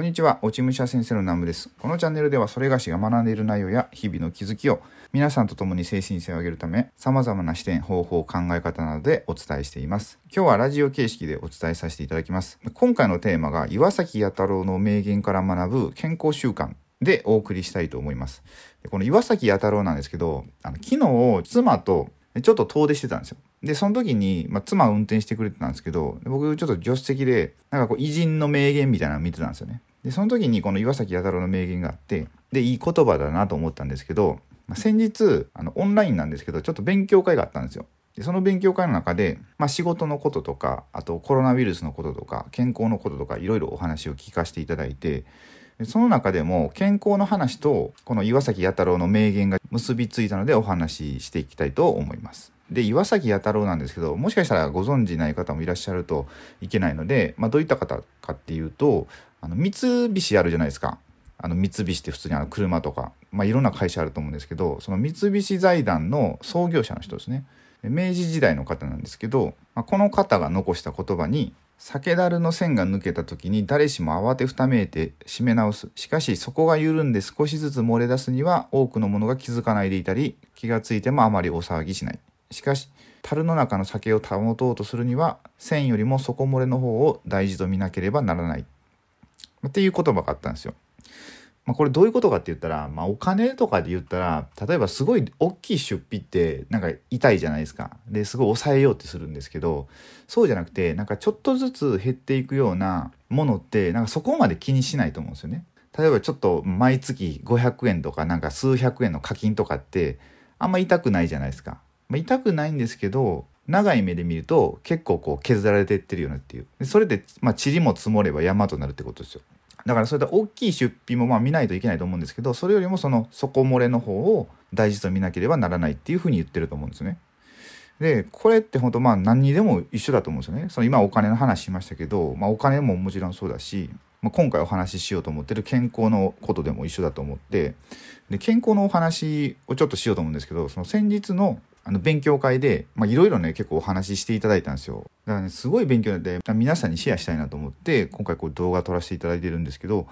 こんにちは、落ち武者先生のナムです。このチャンネルでは、それがしが学んでいる内容や日々の気づきを皆さんと共に精神性を上げるため、様々な視点、方法、考え方などでお伝えしています。今日はラジオ形式でお伝えさせていただきます。今回のテーマが、岩崎弥太郎の名言から学ぶ健康習慣でお送りしたいと思います。この岩崎弥太郎なんですけど、あの昨日、妻とちょっと遠出してたんですよ。で、その時に、まあ、妻運転してくれてたんですけど、僕ちょっと助手席で、なんかこう偉人の名言みたいなの見てたんですよね。で、その時にこの岩崎弥太郎の名言があって、で、いい言葉だなと思ったんですけど、まあ、先日、あの、オンラインなんですけど、ちょっと勉強会があったんですよ。でその勉強会の中で、まあ、仕事のこととか、あとコロナウイルスのこととか、健康のこととか、いろいろお話を聞かせていただいて、その中でも健康の話とこの岩崎弥太郎の名言が結びついたのでお話ししていきたいと思います。で、岩崎弥太郎なんですけど、もしかしたらご存知ない方もいらっしゃるといけないので、まあ、どういった方かっていうと、あの、三菱あるじゃないですか。あの、三菱って普通にあの車とか、まあ、いろんな会社あると思うんですけど、その三菱財団の創業者の人ですね。明治時代の方なんですけど、まあ、この方が残した言葉に、酒樽の線が抜けた時に誰しも慌てふためいて締め直す。しかしそこが緩んで少しずつ漏れ出すには多くの者が気づかないでいたり、気がついてもあまりお騒ぎしない。しかし、樽の中の酒を保とうとするには、線よりも底漏れの方を大事と見なければならない。っていう言葉があったんですよ。まあ、これどういうことかって言ったら、まあ、お金とかで言ったら、例えばすごい大きい出費ってなんか痛いじゃないですか。で、すごい抑えようってするんですけど、そうじゃなくて、なんかちょっとずつ減っていくようなものって、なんかそこまで気にしないと思うんですよね。例えばちょっと毎月500円とかなんか数百円の課金とかってあんま痛くないじゃないですか。まあ、痛くないんですけど、長い目で見ると結構こう削られてってるようなっていう。それで、まあ、塵も積もれば山となるってことですよ。だからそういった大きい出費もまあ見ないといけないと思うんですけど、それよりもその底漏れの方を大事と見なければならないっていうふうに言ってると思うんですよね。で、これって本当まあ何にでも一緒だと思うんですよね。その今お金の話しましたけど、まあお金ももちろんそうだし、まあ、今回お話ししようと思ってる健康のことでも一緒だと思って、で、健康のお話をちょっとしようと思うんですけど、その先日のあの勉強会でいろいろね結構お話ししていただいたんですよ。だからねすごい勉強で皆さんにシェアしたいなと思って今回こう動画撮らせていただいてるんですけど、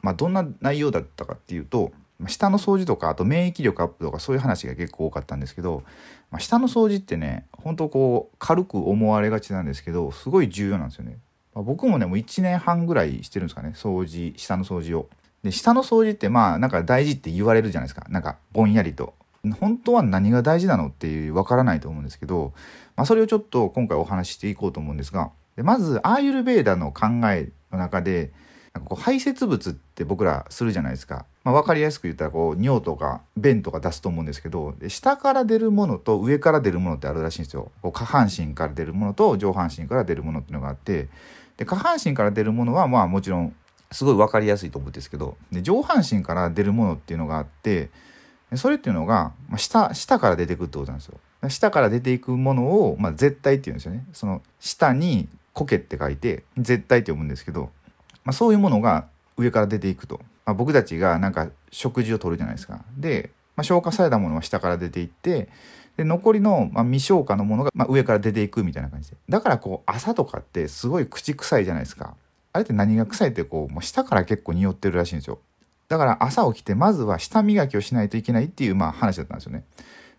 まあ、どんな内容だったかっていうと舌の掃除とかあと免疫力アップとかそういう話が結構多かったんですけど、まあ、舌の掃除ってね本当こう軽く思われがちなんですけどすごい重要なんですよね、まあ、僕もねもう1年半ぐらいしてるんですかね掃除舌の掃除を。で舌の掃除ってまあなんか大事って言われるじゃないですか。なんかぼんやりと。本当は何が大事なのっていうわからないと思うんですけど、まあ、それをちょっと今回お話ししていこうと思うんですがでまずアーユルベーダの考えの中でなんかこう排泄物って僕らするじゃないですか、まあ、分かりやすく言ったらこう尿とか便とか出すと思うんですけどで下から出るものと上から出るものってあるらしいんですよ。こう下半身から出るものと上半身から出るものっていうのがあってで下半身から出るものはまあもちろんすごい分かりやすいと思うんですけどで上半身から出るものっていうのがあってそれっていうのが、まあ、下下から出てくってことなんですよ。下から出ていくものを、まあ、絶対っていうんですよね。その下に苔って書いて絶対って読むんですけど、まあ、そういうものが上から出ていくと。まあ、僕たちがなんか食事をとるじゃないですか。で、まあ、消化されたものは下から出ていってで残りの、まあ、未消化のものが、まあ、上から出ていくみたいな感じで。だからこう朝とかってすごい口臭いじゃないですか。あれって何が臭いってこうもう下から結構匂ってるらしいんですよ。だから朝起きてまずは舌磨きをしないといけないっていうまあ話だったんですよね。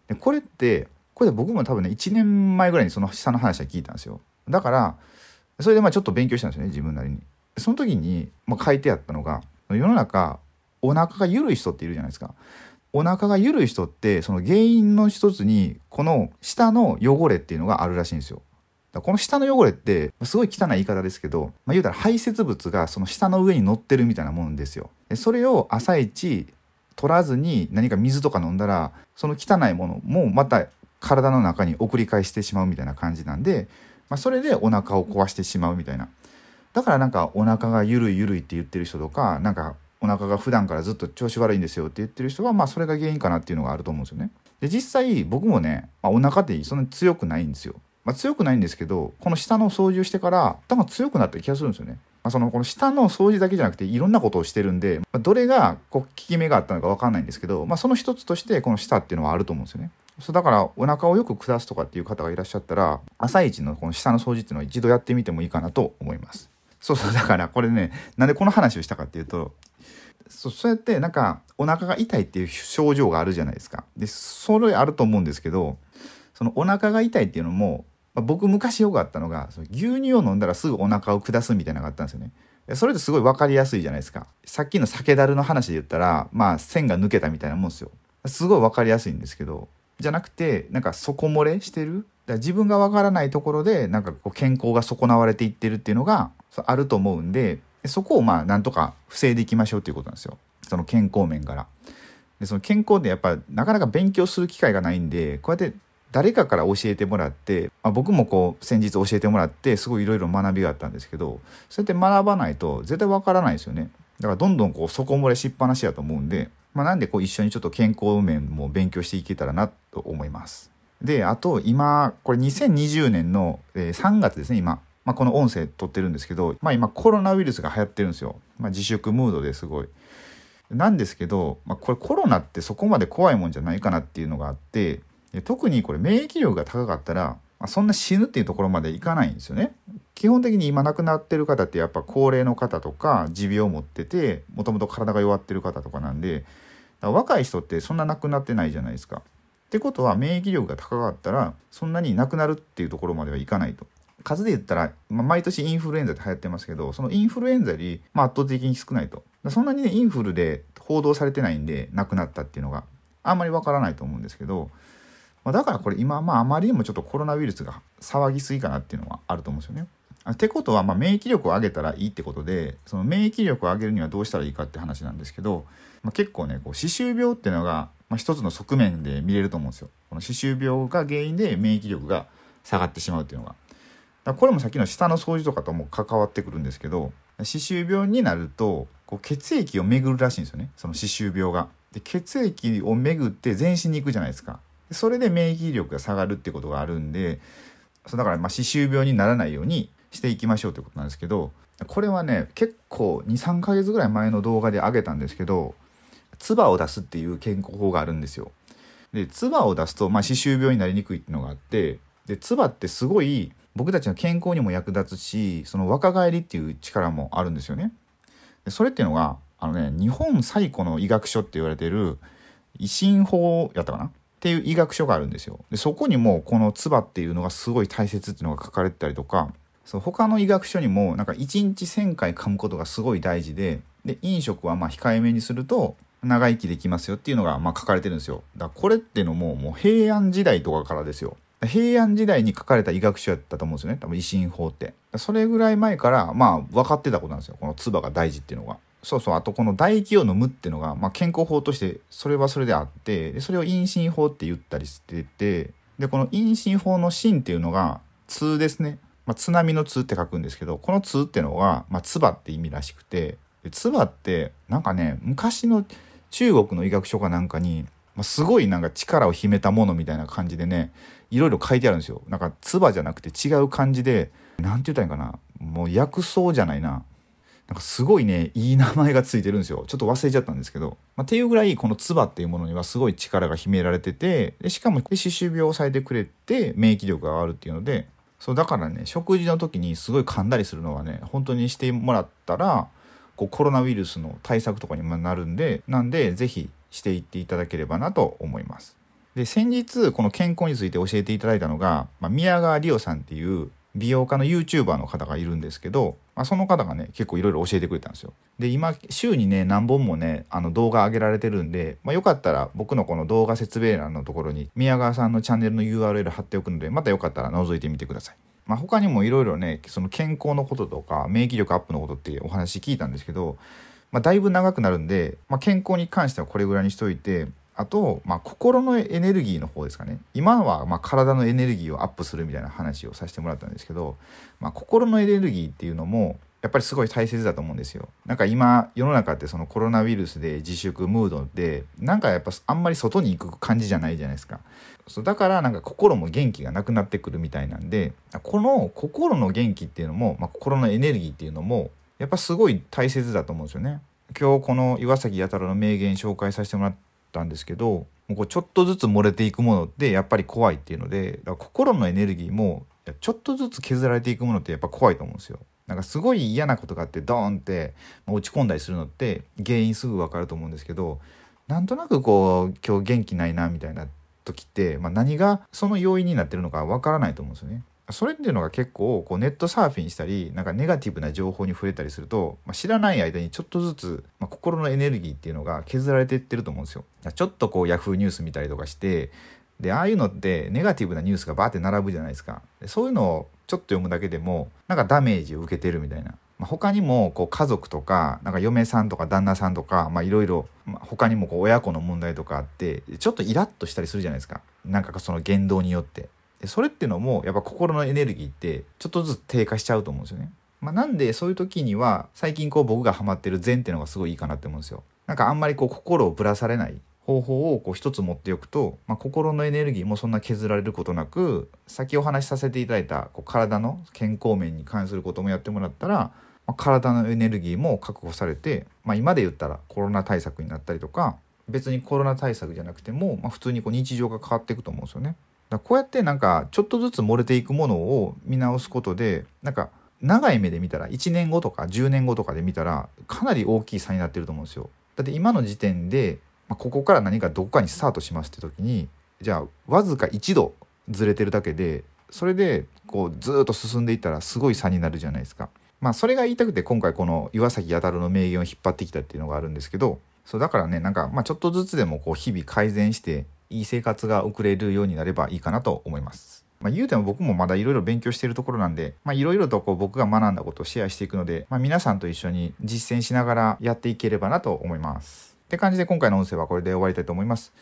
でこれってこれで僕も多分ね1年前ぐらいにその下の話は聞いたんですよ。だからそれでまあちょっと勉強したんですよね自分なりに。その時に、まあ、書いてあったのが世の中お腹が緩い人っているじゃないですか。お腹が緩い人ってその原因の一つにこの下の汚れっていうのがあるらしいんですよ。この下の汚れってすごい汚い言い方ですけど、まあ、言うたら排泄物がその下の上に乗ってるみたいなもんですよ。それを朝一取らずに何か水とか飲んだらその汚いものもまた体の中に送り返してしまうみたいな感じなんで、まあ、それでお腹を壊してしまうみたいな。だからなんかお腹がゆるいゆるいって言ってる人とかなんかお腹が普段からずっと調子悪いんですよって言ってる人はまあそれが原因かなっていうのがあると思うんですよね。で実際僕もね、まあ、お腹ってそんなに強くないんですよ。まあ、強くないんですけどこの下の掃除をしてから頭強くなった気がするんですよね。まあ、そのこの下の掃除だけじゃなくていろんなことをしてるんで、まあ、どれがこう効き目があったのか分かんないんですけど、まあ、その一つとしてこの下っていうのはあると思うんですよね。そうだからお腹をよく下すとかっていう方がいらっしゃったら朝一のこの下の掃除っていうのは一度やってみてもいいかなと思います。そうそうだからこれねなんでこの話をしたかっていうとそそうやってなんかお腹が痛いっていう症状があるじゃないですか。でそれあると思うんですけどそのお腹が痛いっていうのも、まあ、僕昔よくあったのがその牛乳を飲んだらすぐお腹を下すみたいなのがあったんですよね。それってすごい分かりやすいじゃないですか。さっきの酒だるの話で言ったらまあ線が抜けたみたいなもんですよ。すごい分かりやすいんですけどじゃなくてなんか底漏れしてる？だから自分が分からないところでなんかこう健康が損なわれていってるっていうのがあると思うんでそこをまあなんとか防いでいきましょうっていうことなんですよその健康面からでその健康ってやっぱなかなか勉強する機会がないんでこうやって誰かから教えてもらって、まあ、僕もこう先日教えてもらってすごいいろいろ学びがあったんですけどそうやって学ばないと絶対わからないですよね。だからどんどんこう底漏れしっぱなしやと思うんで、まあ、なんでこう一緒にちょっと健康面も勉強していけたらなと思います。であと今これ2020年の3月ですね今。まあ、この音声撮ってるんですけど、まあ、今コロナウイルスが流行ってるんですよ、まあ、自粛ムードですごい。なんですけど、まあ、これコロナってそこまで怖いもんじゃないかなっていうのがあって特にこれ免疫力が高かったら、まあ、そんな死ぬっていうところまでいかないんですよね。基本的に今亡くなってる方ってやっぱ高齢の方とか持病を持っててもともと体が弱ってる方とかなんで若い人ってそんな亡くなってないじゃないですか。ってことは免疫力が高かったらそんなに亡くなるっていうところまではいかないと。数で言ったら、まあ、毎年インフルエンザって流行ってますけどそのインフルエンザより、まあ、圧倒的に少ないとそんなにねインフルで報道されてないんで亡くなったっていうのがあんまりわからないと思うんですけど、まあ、だからこれ今、まあ、あまりにもちょっとコロナウイルスが騒ぎすぎかなっていうのはあると思うんですよね。ってことは、まあ、免疫力を上げたらいいってことでその免疫力を上げるにはどうしたらいいかって話なんですけど、まあ、結構ねこう歯周病っていうのが、まあ、一つの側面で見れると思うんですよ。この歯周病が原因で免疫力が下がってしまうっていうのが。これもさっきの舌の掃除とかとも関わってくるんですけど歯周病になるとこう血液を巡るらしいんですよねその歯周病が。で血液を巡って全身に行くじゃないですか。それで免疫力が下がるってことがあるんでそうだからまあ歯周病にならないようにしていきましょうってことなんですけどこれはね結構23ヶ月ぐらい前の動画で上げたんですけど唾を出すっていう健康法があるんですよ。で唾を出すと、まあ、歯周病になりにくいっていうのがあってで唾ってすごい僕たちの健康にも役立つしその若返りっていう力もあるんですよね。でそれっていうのがあのね日本最古の医学書って言われてる維新法やったかなっていう医学書があるんですよ。でそこにもこの唾っていうのがすごい大切っていうのが書かれてたりとかそう他の医学書にもなんか1日1,000回噛むことがすごい大事でで飲食はまあ控えめにすると長生きできますよっていうのがまあ書かれてるんですよ。だからこれってのももう平安時代とかからですよ。平安時代に書かれた医学書やったと思うんですよね多分維新法ってそれぐらい前からまあ分かってたことなんですよこの唾が大事っていうのがそうそうあとこの唾液を飲むっていうのが、まあ、健康法としてそれはそれであってでそれを陰心法って言ったりしててでこの陰心法の心っていうのが通ですね、まあ、津波の通って書くんですけどこの通ってのは、まあ、唾って意味らしくて唾ってなんかね昔の中国の医学書かなんかに、まあ、すごいなんか力を秘めたものみたいな感じでねいろいろ書いてあるんですよ。なんか、唾じゃなくて違う感じで、なんて言ったらいいかな。もう薬草じゃないな。なんかすごいね、いい名前がついてるんですよ。ちょっと忘れちゃったんですけど。まあ、っていうぐらい、この唾っていうものにはすごい力が秘められてて、でしかも、歯周病を抑えてくれて、免疫力が上がるっていうので、そう、だからね、食事の時にすごい噛んだりするのはね、本当にしてもらったら、こうコロナウイルスの対策とかにもなるんで、なんで、是非していっていただければなと思います。で先日この健康について教えていただいたのが、まあ、宮川理央さんっていう美容家の YouTuber の方がいるんですけど、まあ、その方がね結構いろいろ教えてくれたんですよ。で今週にね何本もねあの動画上げられてるんで、まあ、よかったら僕のこの動画説明欄のところに宮川さんのチャンネルの URL 貼っておくのでまたよかったら覗いてみてください。まあ、他にもいろいろねその健康のこととか免疫力アップのことってお話聞いたんですけど、まあ、だいぶ長くなるんで、まあ、健康に関してはこれぐらいにしといてあと、まあ、心のエネルギーの方ですかね今はま体のエネルギーをアップするみたいな話をさせてもらったんですけど、まあ、心のエネルギーっていうのもやっぱりすごい大切だと思うんですよ。なんか今世の中ってそのコロナウイルスで自粛ムードでなんかやっぱあんまり外に行く感じじゃないじゃないですか。そうだからなんか心も元気がなくなってくるみたいなんでこの心の元気っていうのも、まあ、心のエネルギーっていうのもやっぱすごい大切だと思うんですよね。今日この岩崎弥太郎の名言紹介させてもらったんですけどもうこうちょっとずつ漏れていくものってやっぱり怖いっていうので心のエネルギーもちょっとずつ削られていくものってやっぱ怖いと思うんですよ。なんかすごい嫌なことがあってドーンって落ち込んだりするのって原因すぐ分かると思うんですけどなんとなくこう今日元気ないなみたいな時って、まあ、何がその要因になってるのか分からないと思うんですよね。それっていうのが結構こうネットサーフィンしたりなんかネガティブな情報に触れたりすると、まあ、知らない間にちょっとずつ、まあ、心のエネルギーっていうのが削られていってると思うんですよ。ちょっとこうヤフーニュース見たりとかしてでああいうのってネガティブなニュースがバーって並ぶじゃないですか。でそういうのをちょっと読むだけでもなんかダメージを受けてるみたいな。まあ、他にもこう家族とかなんか嫁さんとか旦那さんとかいろいろ他にもこう親子の問題とかあってちょっとイラッとしたりするじゃないですかなんかその言動によってそれっていうのもやっぱ心のエネルギーってちょっとずつ低下しちゃうと思うんですよね。まあ、なんでそういう時には最近こう僕がハマってる禅っていうのがすごいいいかなって思うんですよ。なんかあんまりこう心をぶらされない方法をこう一つ持っておくと、まあ、心のエネルギーもそんな削られることなく先お話しさせていただいたこう体の健康面に関することもやってもらったら、まあ、体のエネルギーも確保されて、まあ、今で言ったらコロナ対策になったりとか別にコロナ対策じゃなくても、まあ、普通にこう日常が変わっていくと思うんですよね。だこうやってなんかちょっとずつ漏れていくものを見直すことでなんか長い目で見たら1年後とか10年後とかで見たらかなり大きい差になってると思うんですよ。だって今の時点で、まあ、ここから何かどこかにスタートしますって時にじゃあわずか1度ずれてるだけでそれでこうずっと進んでいったらすごい差になるじゃないですか。まあそれが言いたくて今回この岩崎弥太郎の名言を引っ張ってきたっていうのがあるんですけどそうだからねなんかまあちょっとずつでもこう日々改善していい生活が送れるようになればいいかなと思います。まあ、言うても僕もまだいろいろ勉強しているところなんで、まあ、いろいろとこう僕が学んだことをシェアしていくので、まあ、皆さんと一緒に実践しながらやっていければなと思います。って感じで今回の音声はこれで終わりたいと思います。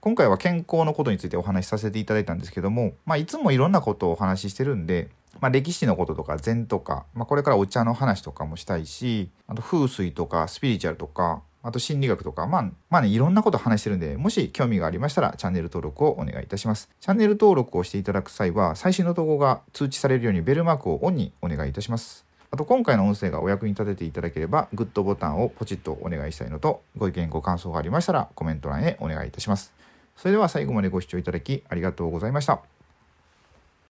今回は健康のことについてお話しさせていただいたんですけども、まあ、いつもいろんなことをお話ししてるんで、まあ、歴史のこととか禅とか、まあ、これからお茶の話とかもしたいしあと風水とかスピリチュアルとかあと心理学とか、まあ、まあね、いろんなこと話してるんで、もし興味がありましたらチャンネル登録をお願いいたします。チャンネル登録をしていただく際は、最新の投稿が通知されるようにベルマークをオンにお願いいたします。あと、今回の音声がお役に立てていただければ、グッドボタンをポチッとお願いしたいのと、ご意見ご感想がありましたら、コメント欄へお願いいたします。それでは最後までご視聴いただきありがとうございました。